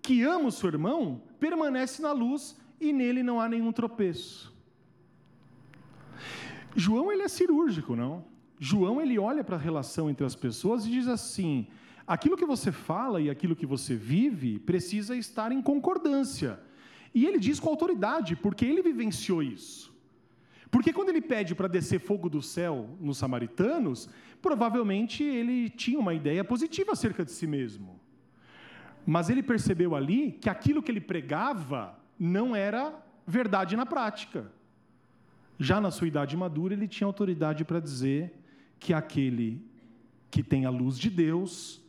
que ama o seu irmão permanece na luz e nele não há nenhum tropeço. João ele é cirúrgico, não? João ele olha para a relação entre as pessoas e diz assim: aquilo que você fala e aquilo que você vive precisa estar em concordância. E ele diz com autoridade, porque ele vivenciou isso. Porque quando ele pede para descer fogo do céu nos samaritanos, provavelmente ele tinha uma ideia positiva acerca de si mesmo. Mas ele percebeu ali que aquilo que ele pregava não era verdade na prática. Já na sua idade madura, ele tinha autoridade para dizer que aquele que tem a luz de Deus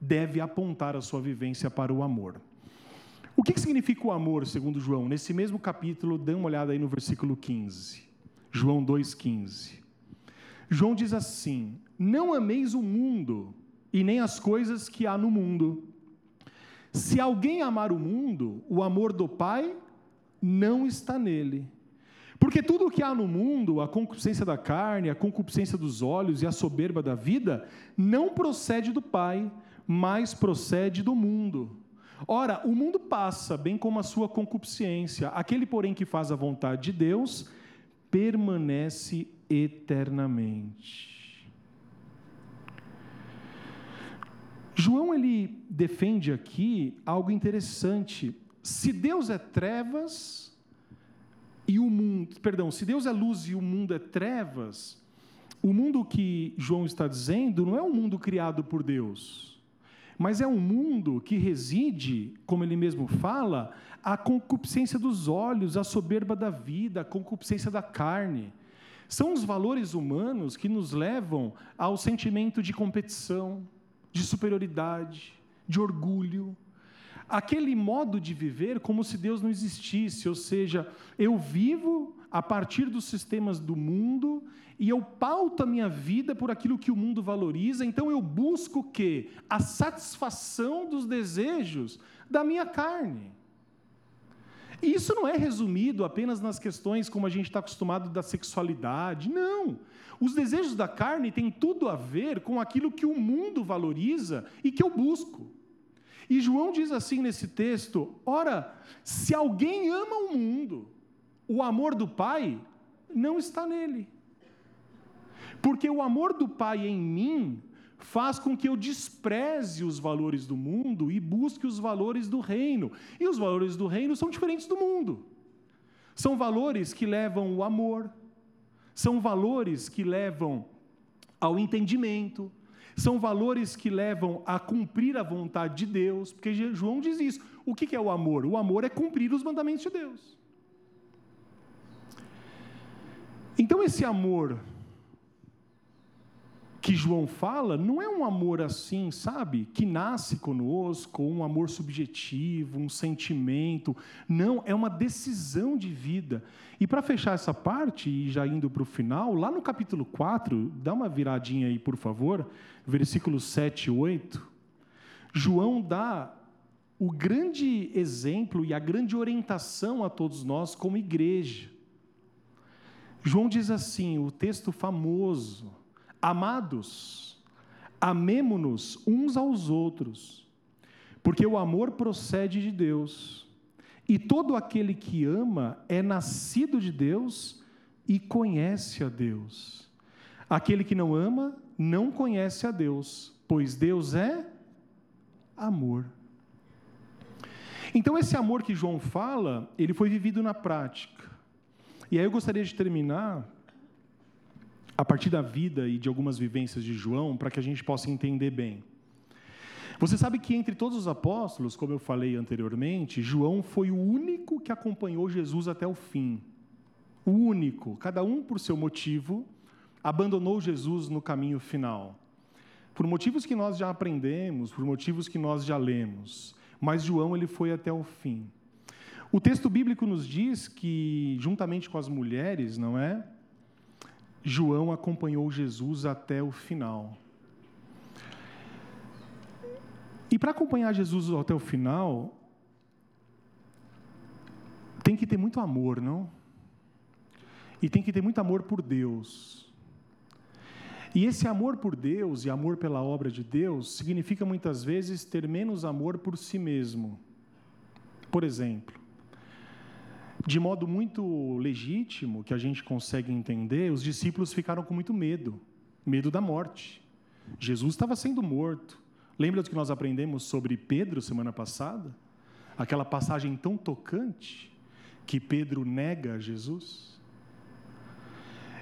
deve apontar a sua vivência para o amor. O que significa o amor, segundo João? Nesse mesmo capítulo, dê uma olhada aí no versículo 15. João 2,15. João diz assim: Não ameis o mundo e nem as coisas que há no mundo. Se alguém amar o mundo, o amor do Pai não está nele. Porque tudo o que há no mundo, a concupiscência da carne, a concupiscência dos olhos e a soberba da vida, não procede do Pai, mas procede do mundo. Ora, o mundo passa, bem como a sua concupiscência. Aquele, porém, que faz a vontade de Deus, permanece eternamente. João ele defende aqui algo interessante. Se Deus é trevas e o mundo, perdão, se Deus é luz e o mundo é trevas, o mundo que João está dizendo não é um mundo criado por Deus, mas é um mundo que reside, como ele mesmo fala, a concupiscência dos olhos, a soberba da vida, a concupiscência da carne. São os valores humanos que nos levam ao sentimento de competição, de superioridade, de orgulho. Aquele modo de viver como se Deus não existisse, ou seja, eu vivo a partir dos sistemas do mundo e eu pauto a minha vida por aquilo que o mundo valoriza, então eu busco o quê? A satisfação dos desejos da minha carne. E isso não é resumido apenas nas questões como a gente está acostumado da sexualidade, não. Os desejos da carne têm tudo a ver com aquilo que o mundo valoriza e que eu busco. E João diz assim nesse texto: ora, se alguém ama o mundo, o amor do Pai não está nele. Porque o amor do Pai em mim faz com que eu despreze os valores do mundo e busque os valores do reino. E os valores do reino são diferentes do mundo. São valores que levam o amor, são valores que levam ao entendimento, são valores que levam a cumprir a vontade de Deus, porque João diz isso. O que é o amor? O amor é cumprir os mandamentos de Deus. Então, esse amor que João fala não é um amor assim, sabe? Que nasce conosco, um amor subjetivo, um sentimento. Não, é uma decisão de vida. E para fechar essa parte, e já indo para o final, lá no capítulo 4, dá uma viradinha aí, por favor, versículos 7 e 8. João dá o grande exemplo e a grande orientação a todos nós como igreja. João diz assim, o texto famoso, Amados, amemo-nos uns aos outros, porque o amor procede de Deus. E todo aquele que ama é nascido de Deus e conhece a Deus. Aquele que não ama não conhece a Deus, pois Deus é amor. Então, esse amor que João fala, ele foi vivido na prática. E aí eu gostaria de terminar a partir da vida e de algumas vivências de João, para que a gente possa entender bem. Você sabe que entre todos os apóstolos, como eu falei anteriormente, João foi o único que acompanhou Jesus até o fim. O único, cada um por seu motivo, abandonou Jesus no caminho final. Por motivos que nós já aprendemos, por motivos que nós já lemos, mas João ele foi até o fim. O texto bíblico nos diz que, juntamente com as mulheres, não é? João acompanhou Jesus até o final. E para acompanhar Jesus até o final, tem que ter muito amor, não? E tem que ter muito amor por Deus. E esse amor por Deus e amor pela obra de Deus significa muitas vezes ter menos amor por si mesmo. Por exemplo, de modo muito legítimo, que a gente consegue entender, os discípulos ficaram com muito medo medo da morte. Jesus estava sendo morto. Lembra do que nós aprendemos sobre Pedro semana passada? Aquela passagem tão tocante que Pedro nega Jesus.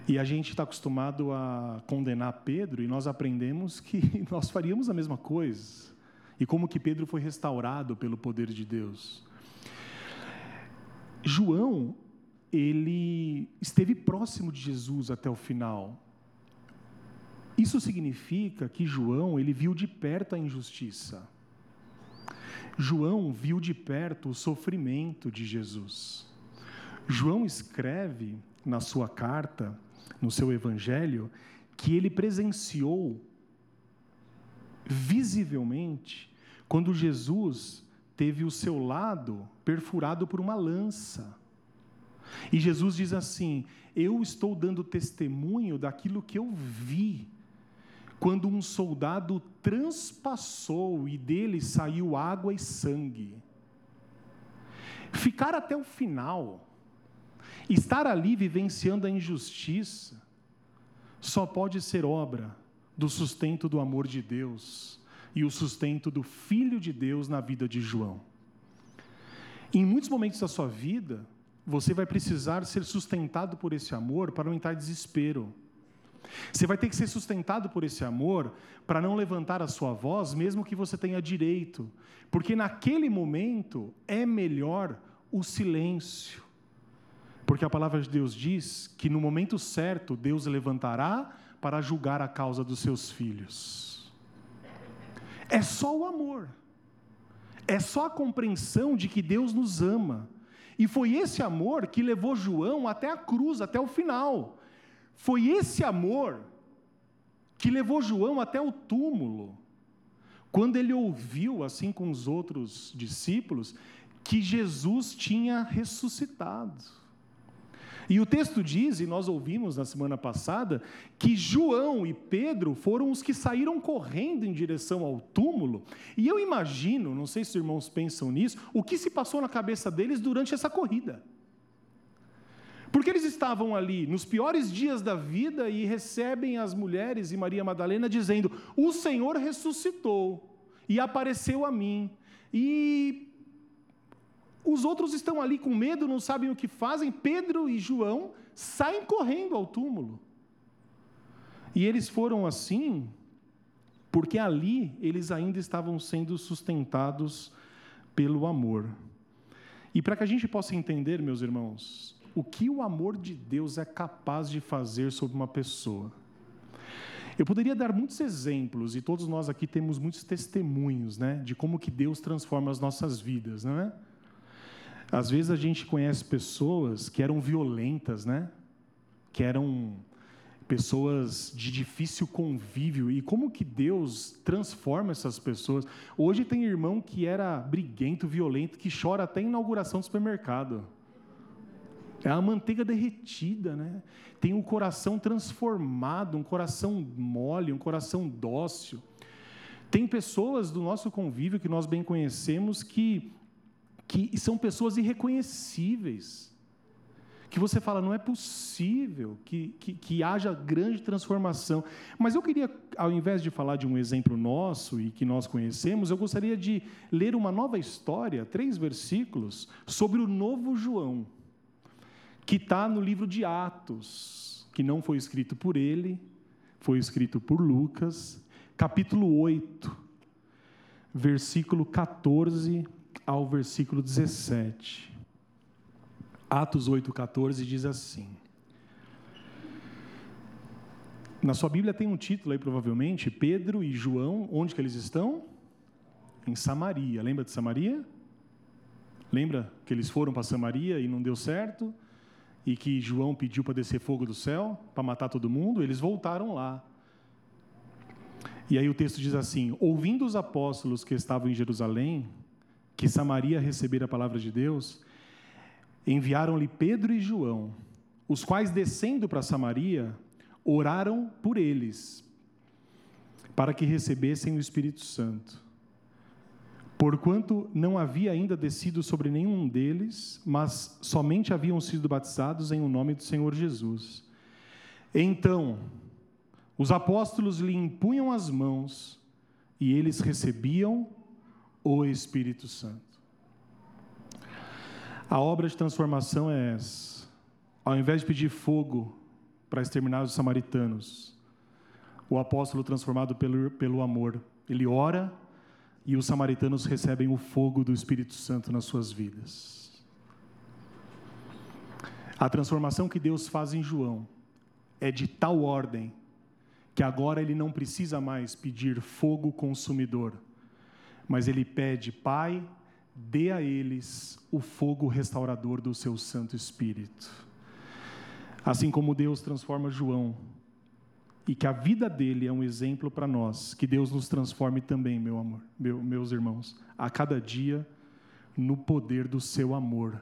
E a gente está acostumado a condenar Pedro e nós aprendemos que nós faríamos a mesma coisa. E como que Pedro foi restaurado pelo poder de Deus. João, ele esteve próximo de Jesus até o final. Isso significa que João, ele viu de perto a injustiça. João viu de perto o sofrimento de Jesus. João escreve na sua carta, no seu evangelho, que ele presenciou visivelmente quando Jesus teve o seu lado perfurado por uma lança. E Jesus diz assim: Eu estou dando testemunho daquilo que eu vi quando um soldado transpassou e dele saiu água e sangue. Ficar até o final, estar ali vivenciando a injustiça, só pode ser obra do sustento do amor de Deus e o sustento do Filho de Deus na vida de João. Em muitos momentos da sua vida, você vai precisar ser sustentado por esse amor para não entrar em desespero você vai ter que ser sustentado por esse amor para não levantar a sua voz, mesmo que você tenha direito, porque naquele momento é melhor o silêncio. Porque a palavra de Deus diz que no momento certo Deus levantará para julgar a causa dos seus filhos. É só o amor, é só a compreensão de que Deus nos ama. E foi esse amor que levou João até a cruz, até o final. Foi esse amor que levou João até o túmulo, quando ele ouviu, assim com os outros discípulos, que Jesus tinha ressuscitado. E o texto diz, e nós ouvimos na semana passada, que João e Pedro foram os que saíram correndo em direção ao túmulo. E eu imagino, não sei se os irmãos pensam nisso, o que se passou na cabeça deles durante essa corrida. Porque eles estavam ali nos piores dias da vida e recebem as mulheres e Maria Madalena dizendo: O Senhor ressuscitou e apareceu a mim. E os outros estão ali com medo, não sabem o que fazem. Pedro e João saem correndo ao túmulo. E eles foram assim porque ali eles ainda estavam sendo sustentados pelo amor. E para que a gente possa entender, meus irmãos, o que o amor de Deus é capaz de fazer sobre uma pessoa. Eu poderia dar muitos exemplos e todos nós aqui temos muitos testemunhos, né, de como que Deus transforma as nossas vidas, não é? Às vezes a gente conhece pessoas que eram violentas, né? Que eram pessoas de difícil convívio e como que Deus transforma essas pessoas. Hoje tem irmão que era briguento, violento, que chora até inauguração do supermercado. É a manteiga derretida, né? Tem um coração transformado, um coração mole, um coração dócil. Tem pessoas do nosso convívio que nós bem conhecemos que, que são pessoas irreconhecíveis que você fala, não é possível que, que, que, haja grande transformação. Mas eu queria, ao invés de falar de um exemplo nosso e que nós conhecemos, eu gostaria de ler uma nova história, três versículos, sobre o novo João, que está no livro de Atos, que não foi escrito por ele, foi escrito por Lucas, capítulo 8, versículo 14 ao versículo 17. Atos 8,14 diz assim. Na sua Bíblia tem um título aí, provavelmente, Pedro e João, onde que eles estão? Em Samaria. Lembra de Samaria? Lembra que eles foram para Samaria e não deu certo? E que João pediu para descer fogo do céu, para matar todo mundo? Eles voltaram lá. E aí o texto diz assim: Ouvindo os apóstolos que estavam em Jerusalém, que Samaria recebera a palavra de Deus, enviaram-lhe Pedro e João, os quais, descendo para Samaria, oraram por eles, para que recebessem o Espírito Santo. Porquanto não havia ainda descido sobre nenhum deles, mas somente haviam sido batizados em o nome do Senhor Jesus. Então, os apóstolos lhe impunham as mãos e eles recebiam o Espírito Santo. A obra de transformação é essa. Ao invés de pedir fogo para exterminar os samaritanos, o apóstolo transformado pelo, pelo amor, ele ora e os samaritanos recebem o fogo do Espírito Santo nas suas vidas. A transformação que Deus faz em João é de tal ordem que agora ele não precisa mais pedir fogo consumidor, mas ele pede, Pai, dê a eles o fogo restaurador do seu Santo Espírito. Assim como Deus transforma João, e que a vida dele é um exemplo para nós, que Deus nos transforme também, meu amor, meu, meus irmãos, a cada dia no poder do seu amor.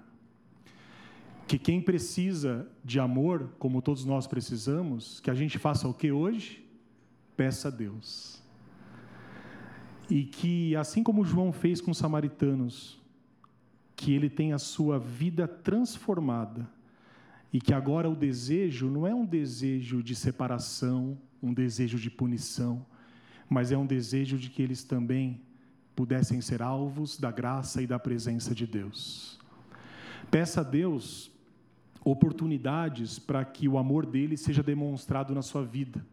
Que quem precisa de amor, como todos nós precisamos, que a gente faça o que hoje? Peça a Deus e que, assim como João fez com os samaritanos, que ele tem a sua vida transformada e que agora o desejo não é um desejo de separação, um desejo de punição, mas é um desejo de que eles também pudessem ser alvos da graça e da presença de Deus. Peça a Deus oportunidades para que o amor dele seja demonstrado na sua vida.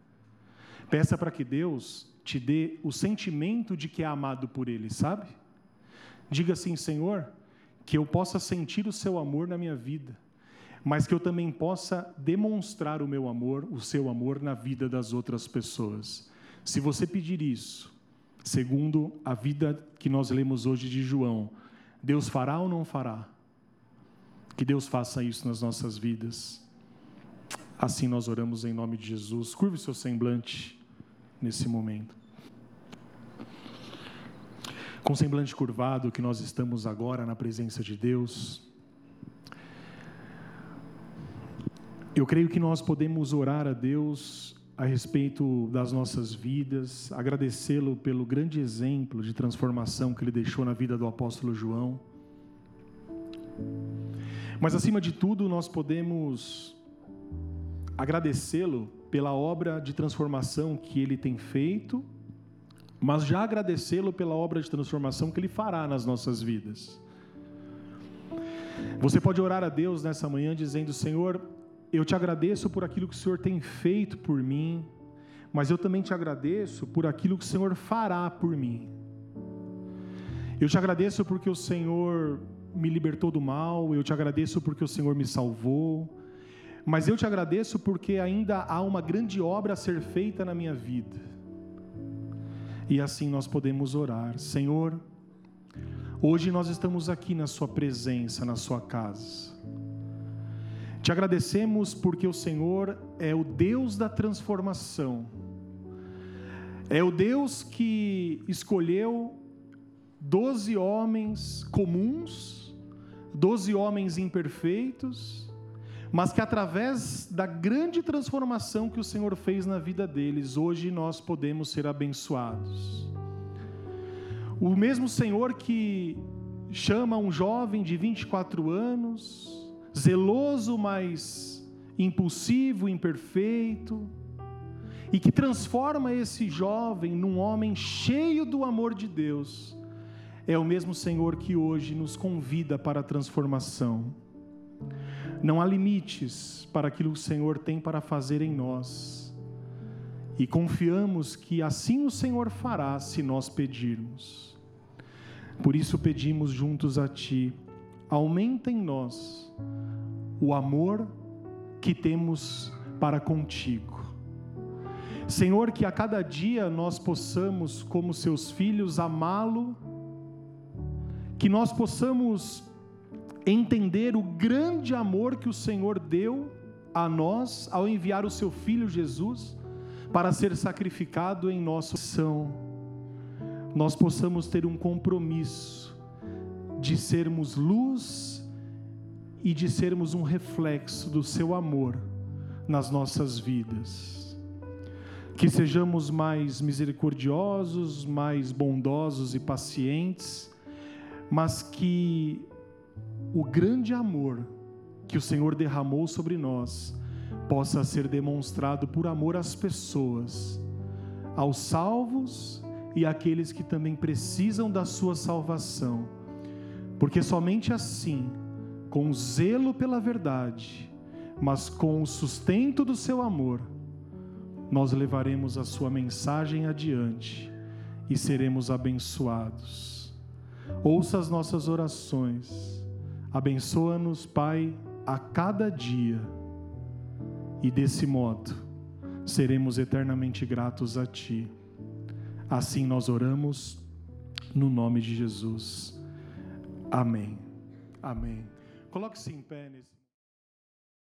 Peça para que Deus te dê o sentimento de que é amado por Ele, sabe? Diga assim, Senhor, que eu possa sentir o Seu amor na minha vida, mas que eu também possa demonstrar o meu amor, o Seu amor na vida das outras pessoas. Se você pedir isso, segundo a vida que nós lemos hoje de João, Deus fará ou não fará? Que Deus faça isso nas nossas vidas. Assim nós oramos em nome de Jesus. Curve o seu semblante nesse momento. Com semblante curvado, que nós estamos agora na presença de Deus, eu creio que nós podemos orar a Deus a respeito das nossas vidas, agradecê-lo pelo grande exemplo de transformação que ele deixou na vida do apóstolo João. Mas acima de tudo, nós podemos agradecê-lo pela obra de transformação que ele tem feito, mas já agradecê-lo pela obra de transformação que ele fará nas nossas vidas. Você pode orar a Deus nessa manhã dizendo: Senhor, eu te agradeço por aquilo que o Senhor tem feito por mim, mas eu também te agradeço por aquilo que o Senhor fará por mim. Eu te agradeço porque o Senhor me libertou do mal, eu te agradeço porque o Senhor me salvou, mas eu te agradeço porque ainda há uma grande obra a ser feita na minha vida. E assim nós podemos orar. Senhor, hoje nós estamos aqui na Sua presença, na Sua casa. Te agradecemos porque o Senhor é o Deus da transformação. É o Deus que escolheu doze homens comuns, doze homens imperfeitos, mas que através da grande transformação que o Senhor fez na vida deles, hoje nós podemos ser abençoados. O mesmo Senhor que chama um jovem de 24 anos, zeloso, mas impulsivo, imperfeito, e que transforma esse jovem num homem cheio do amor de Deus, é o mesmo Senhor que hoje nos convida para a transformação. Não há limites para aquilo que o Senhor tem para fazer em nós. E confiamos que assim o Senhor fará se nós pedirmos. Por isso pedimos juntos a Ti, aumenta em nós o amor que temos para contigo. Senhor, que a cada dia nós possamos, como seus filhos, amá-lo que nós possamos entender o grande amor que o Senhor deu a nós ao enviar o seu filho Jesus para ser sacrificado em nosso são. Nós possamos ter um compromisso de sermos luz e de sermos um reflexo do seu amor nas nossas vidas. Que sejamos mais misericordiosos, mais bondosos e pacientes mas que o grande amor que o Senhor derramou sobre nós possa ser demonstrado por amor às pessoas, aos salvos e àqueles que também precisam da sua salvação, porque somente assim, com zelo pela verdade, mas com o sustento do seu amor, nós levaremos a sua mensagem adiante e seremos abençoados. Ouça as nossas orações. Abençoa-nos, Pai, a cada dia. E desse modo, seremos eternamente gratos a Ti. Assim nós oramos, no nome de Jesus. Amém. Amém. Coloque-se em pé nesse.